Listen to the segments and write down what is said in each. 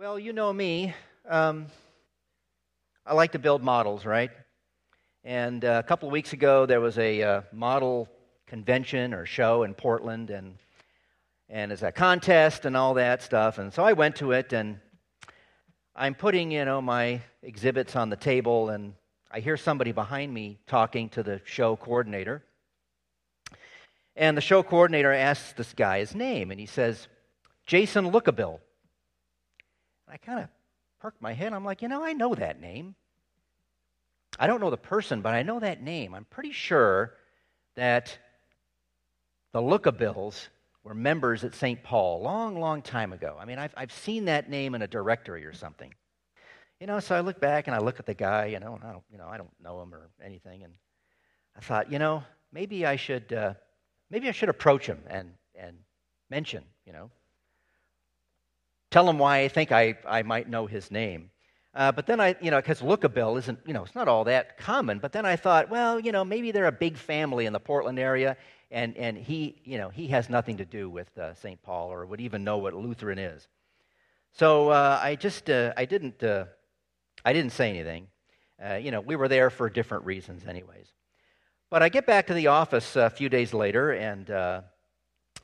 Well, you know me. Um, I like to build models, right? And uh, a couple of weeks ago, there was a uh, model convention or show in Portland, and and it's a contest and all that stuff. And so I went to it, and I'm putting, you know, my exhibits on the table, and I hear somebody behind me talking to the show coordinator. And the show coordinator asks this guy his name, and he says, Jason Lookabill. I kind of perked my head. I'm like, you know, I know that name. I don't know the person, but I know that name. I'm pretty sure that the Lookabills were members at St. Paul long, long time ago. I mean, I've, I've seen that name in a directory or something. You know, so I look back and I look at the guy, you know, and I don't, you know, I don't know him or anything. And I thought, you know, maybe I should, uh, maybe I should approach him and, and mention, you know, tell him why I think I, I might know his name. Uh, but then I, you know, because Lookabill isn't, you know, it's not all that common. But then I thought, well, you know, maybe they're a big family in the Portland area, and, and he, you know, he has nothing to do with uh, St. Paul or would even know what Lutheran is. So uh, I just, uh, I didn't, uh, I didn't say anything. Uh, you know, we were there for different reasons, anyways. But I get back to the office a few days later and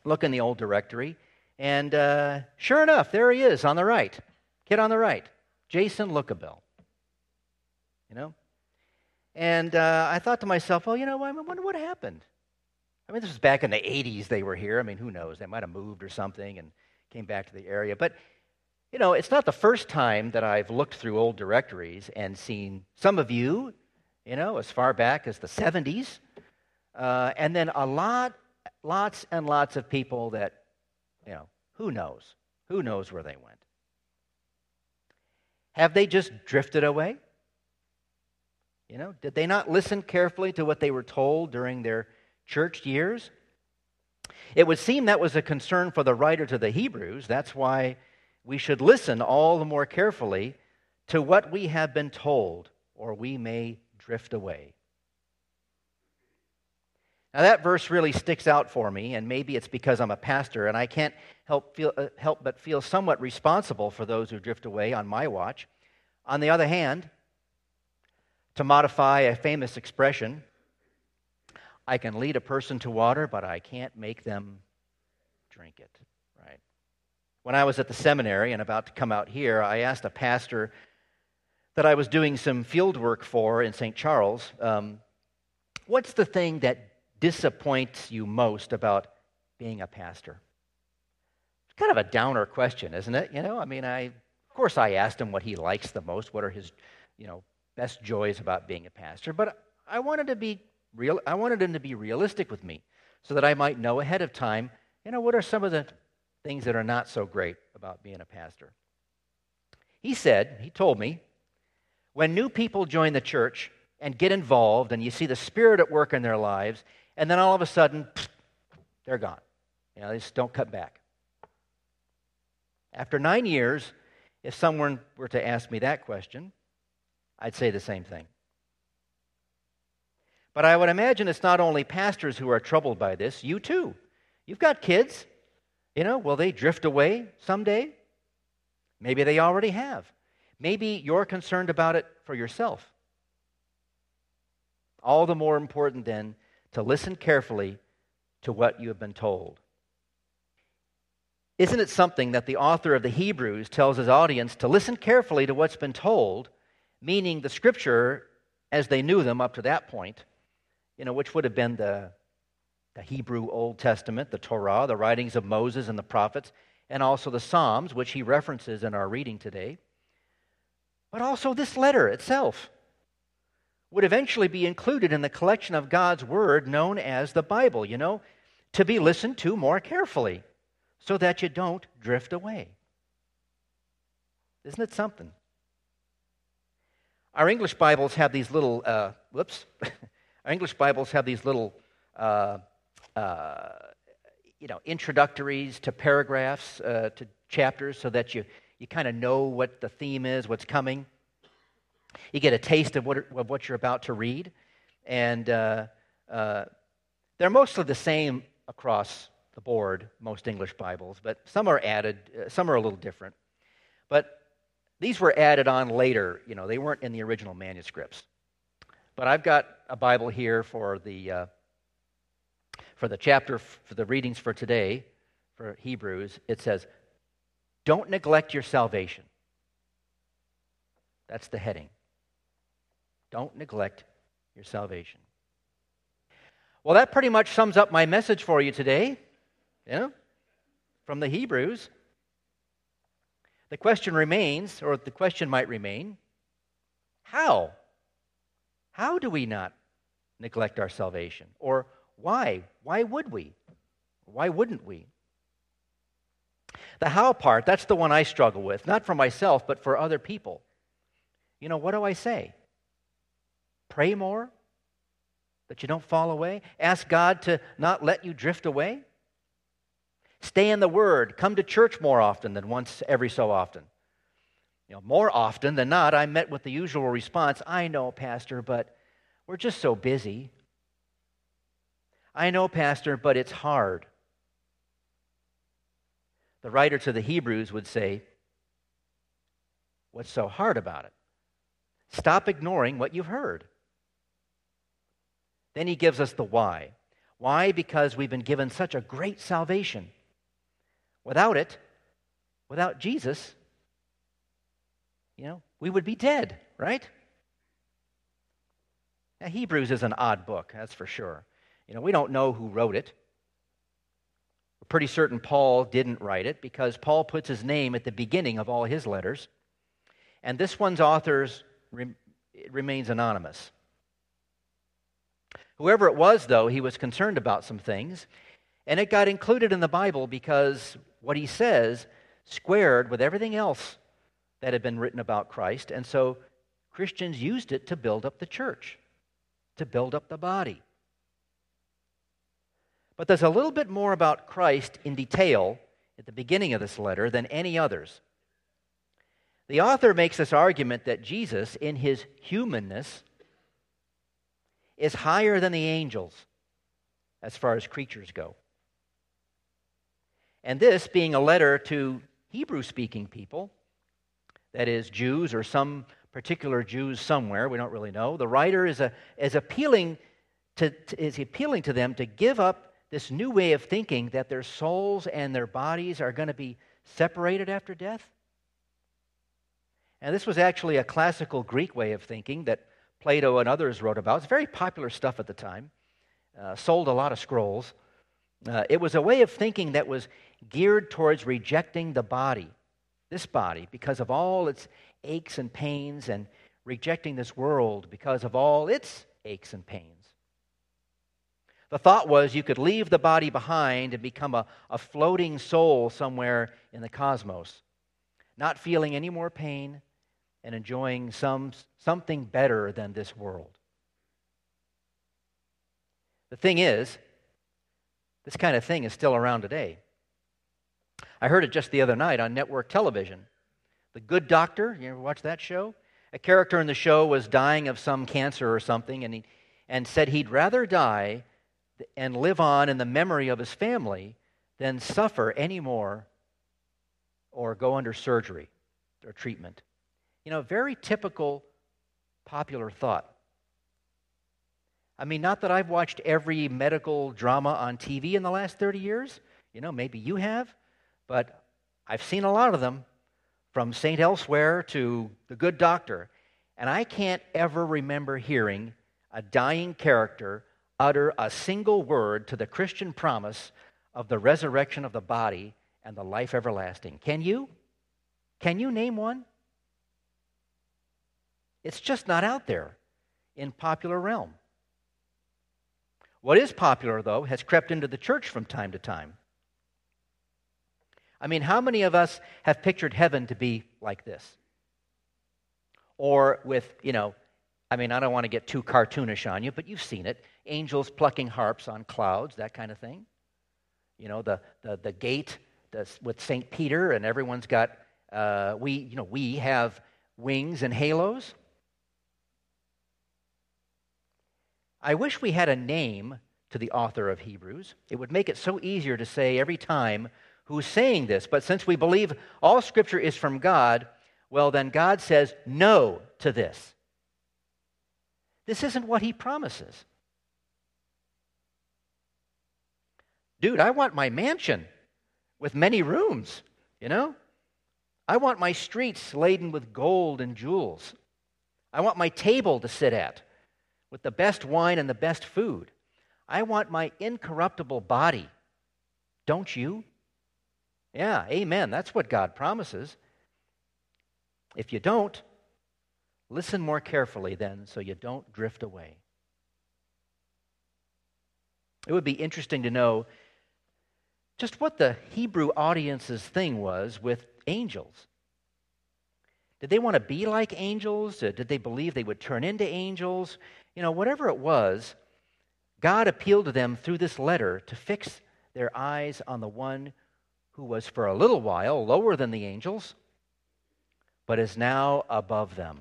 look in the old directory, and uh, sure enough, there he is on the right. Kid on the right. Jason Lookabill. You know? And uh, I thought to myself, well, you know, I wonder what happened. I mean, this was back in the 80s they were here. I mean, who knows? They might have moved or something and came back to the area. But, you know, it's not the first time that I've looked through old directories and seen some of you, you know, as far back as the 70s. Uh, and then a lot, lots and lots of people that you know, who knows? Who knows where they went? Have they just drifted away? You know, did they not listen carefully to what they were told during their church years? It would seem that was a concern for the writer to the Hebrews. That's why we should listen all the more carefully to what we have been told, or we may drift away. Now, that verse really sticks out for me, and maybe it's because I'm a pastor and I can't help, feel, uh, help but feel somewhat responsible for those who drift away on my watch. On the other hand, to modify a famous expression, I can lead a person to water, but I can't make them drink it, right? When I was at the seminary and about to come out here, I asked a pastor that I was doing some field work for in St. Charles, um, what's the thing that disappoints you most about being a pastor? It's kind of a downer question, isn't it? You know, I mean, I, of course, I asked him what he likes the most, what are his, you know, best joys about being a pastor, but I wanted to be real. I wanted him to be realistic with me, so that I might know ahead of time, you know, what are some of the things that are not so great about being a pastor. He said, he told me, when new people join the church and get involved, and you see the Spirit at work in their lives, and then all of a sudden, they're gone. You know, they just don't cut back. After nine years, if someone were to ask me that question, I'd say the same thing. But I would imagine it's not only pastors who are troubled by this, you too. You've got kids. You know, will they drift away someday? Maybe they already have. Maybe you're concerned about it for yourself. All the more important then to listen carefully to what you have been told. Isn't it something that the author of the Hebrews tells his audience to listen carefully to what's been told, meaning the scripture as they knew them up to that point, you know, which would have been the, the Hebrew Old Testament, the Torah, the writings of Moses and the prophets, and also the Psalms, which he references in our reading today, but also this letter itself would eventually be included in the collection of God's Word known as the Bible, you know, to be listened to more carefully so that you don't drift away. Isn't it something? Our English Bibles have these little, uh, whoops, our English Bibles have these little, uh, uh, you know, introductories to paragraphs, uh, to chapters, so that you, you kind of know what the theme is, what's coming. You get a taste of what, of what you're about to read. And uh, uh, they're mostly the same across the board, most English Bibles, but some are added, uh, some are a little different. But These were added on later, you know, they weren't in the original manuscripts. But I've got a Bible here for the, uh, for the chapter, for the readings for today, for Hebrews. It says, Don't neglect your salvation. That's the heading. Don't neglect your salvation. Well, that pretty much sums up my message for you today, know, from the Hebrews. The question remains, or the question might remain how? How do we not neglect our salvation? Or why? Why would we? Why wouldn't we? The how part, that's the one I struggle with, not for myself, but for other people. You know, what do I say? Pray more? That you don't fall away? Ask God to not let you drift away? Stay in the Word. Come to church more often than once every so often. You know, more often than not, I met with the usual response I know, Pastor, but we're just so busy. I know, Pastor, but it's hard. The writer to the Hebrews would say, What's so hard about it? Stop ignoring what you've heard. Then he gives us the why. Why? Because we've been given such a great salvation. Without it, without Jesus, you know, we would be dead, right? Now, Hebrews is an odd book, that's for sure. You know, we don't know who wrote it. We're pretty certain Paul didn't write it because Paul puts his name at the beginning of all his letters. And this one's authors re- remains anonymous. Whoever it was, though, he was concerned about some things, and it got included in the Bible because what he says squared with everything else that had been written about Christ. And so Christians used it to build up the church, to build up the body. But there's a little bit more about Christ in detail at the beginning of this letter than any others. The author makes this argument that Jesus, in his humanness, is higher than the angels as far as creatures go. And this being a letter to Hebrew speaking people, that is, Jews or some particular Jews somewhere, we don't really know, the writer is, a, is, appealing, to, to, is appealing to them to give up this new way of thinking that their souls and their bodies are going to be separated after death. And this was actually a classical Greek way of thinking that Plato and others wrote about. It's very popular stuff at the time, uh, sold a lot of scrolls. Uh, it was a way of thinking that was geared towards rejecting the body, this body, because of all its aches and pains, and rejecting this world because of all its aches and pains. The thought was you could leave the body behind and become a, a floating soul somewhere in the cosmos, not feeling any more pain and enjoying some, something better than this world. The thing is, this kind of thing is still around today. I heard it just the other night on network television. The Good Doctor, you ever watch that show? A character in the show was dying of some cancer or something, and, he, and said he'd rather die and live on in the memory of his family than suffer anymore or go under surgery or treatment. You know, very typical popular thought. I mean, not that I've watched every medical drama on TV in the last 30 years. You know, maybe you have. But I've seen a lot of them from St. Elsewhere to The Good Doctor. And I can't ever remember hearing a dying character utter a single word to the Christian promise of the resurrection of the body and the life everlasting. Can you? Can you name one? It's just not out there in popular realm. What is popular, though, has crept into the church from time to time. I mean, how many of us have pictured heaven to be like this? Or with, you know, I mean, I don't want to get too cartoonish on you, but you've seen it angels plucking harps on clouds, that kind of thing. You know, the, the, the gate with St. Peter, and everyone's got, uh, we, you know, we have wings and halos. I wish we had a name to the author of Hebrews. It would make it so easier to say every time who's saying this. But since we believe all Scripture is from God, well, then God says no to this. This isn't what he promises. Dude, I want my mansion with many rooms, you know? I want my streets laden with gold and jewels. I want my table to sit at with the best wine and the best food. I want my incorruptible body. Don't you? Yeah, amen. That's what God promises. If you don't, listen more carefully then so you don't drift away. It would be interesting to know just what the Hebrew audience's thing was with angels. Did they want to be like angels? Did they believe they would turn into angels? You know, whatever it was, God appealed to them through this letter to fix their eyes on the one who was for a little while lower than the angels, but is now above them.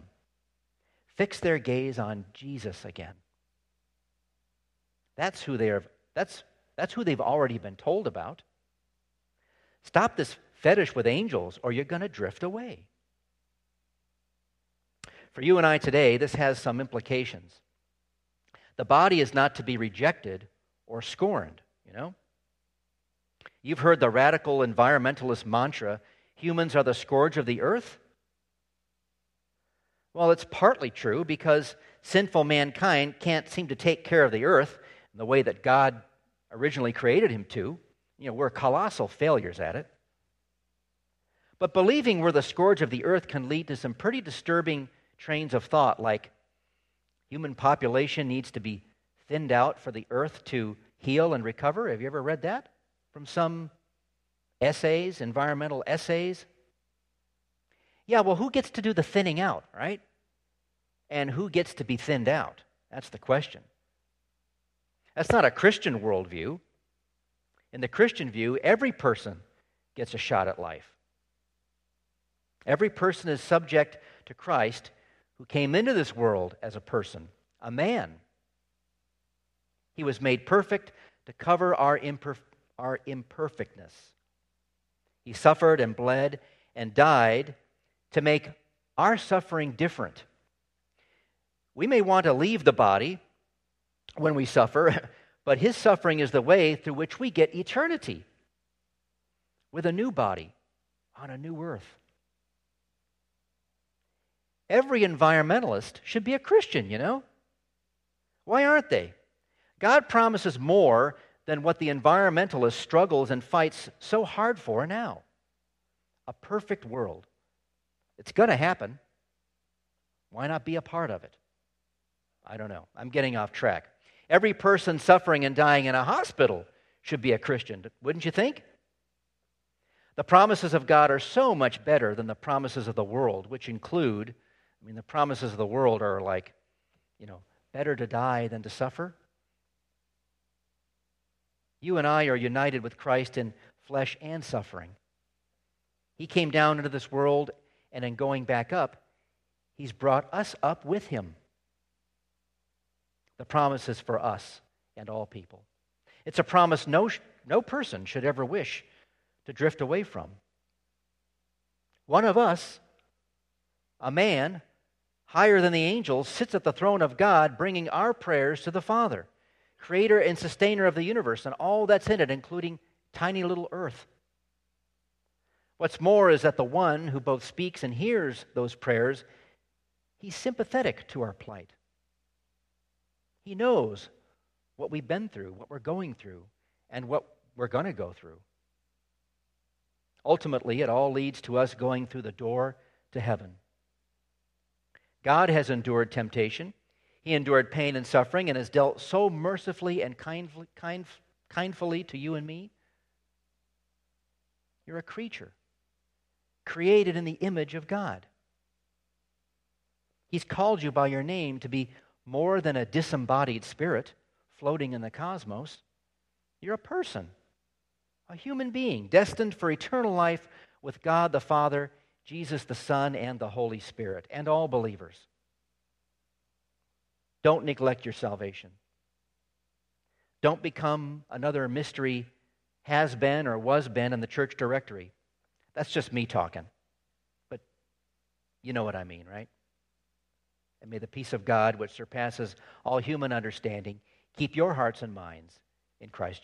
Fix their gaze on Jesus again. That's who they are. That's, that's who they've already been told about. Stop this fetish with angels, or you're going to drift away. For you and I today, this has some implications. The body is not to be rejected or scorned, you know? You've heard the radical environmentalist mantra humans are the scourge of the earth. Well, it's partly true because sinful mankind can't seem to take care of the earth in the way that God originally created him to. You know, we're colossal failures at it. But believing we're the scourge of the earth can lead to some pretty disturbing trains of thought, like human population needs to be thinned out for the earth to heal and recover. Have you ever read that from some essays, environmental essays? Yeah, well, who gets to do the thinning out, right? And who gets to be thinned out? That's the question. That's not a Christian worldview. In the Christian view, every person gets a shot at life. Every person is subject to Christ who came into this world as a person, a man. He was made perfect to cover our, imperf- our imperfectness. He suffered and bled and died to make our suffering different. We may want to leave the body when we suffer, but his suffering is the way through which we get eternity with a new body on a new earth. Every environmentalist should be a Christian, you know? Why aren't they? God promises more than what the environmentalist struggles and fights so hard for now a perfect world. It's going to happen. Why not be a part of it? I don't know. I'm getting off track. Every person suffering and dying in a hospital should be a Christian, wouldn't you think? The promises of God are so much better than the promises of the world, which include I mean, the promises of the world are like, you know, better to die than to suffer. You and I are united with Christ in flesh and suffering. He came down into this world, and in going back up, He's brought us up with Him. The promise is for us and all people. It's a promise no, no person should ever wish to drift away from. One of us, a man, higher than the angels, sits at the throne of God, bringing our prayers to the Father, creator and sustainer of the universe and all that's in it, including tiny little earth. What's more is that the one who both speaks and hears those prayers, he's sympathetic to our plight. He knows what we've been through, what we're going through, and what we're going to go through. Ultimately, it all leads to us going through the door to heaven. God has endured temptation. He endured pain and suffering and has dealt so mercifully and kindly, kind, kindfully to you and me. You're a creature created in the image of God. He's called you by your name to be more than a disembodied spirit floating in the cosmos. You're a person, a human being, destined for eternal life with God the Father Jesus the Son, and the Holy Spirit, and all believers. Don't neglect your salvation. Don't become another mystery has been or was been in the church directory. That's just me talking. But You know what I mean, right? And may the peace of God, which surpasses all human understanding, keep your hearts and minds in Christ Jesus.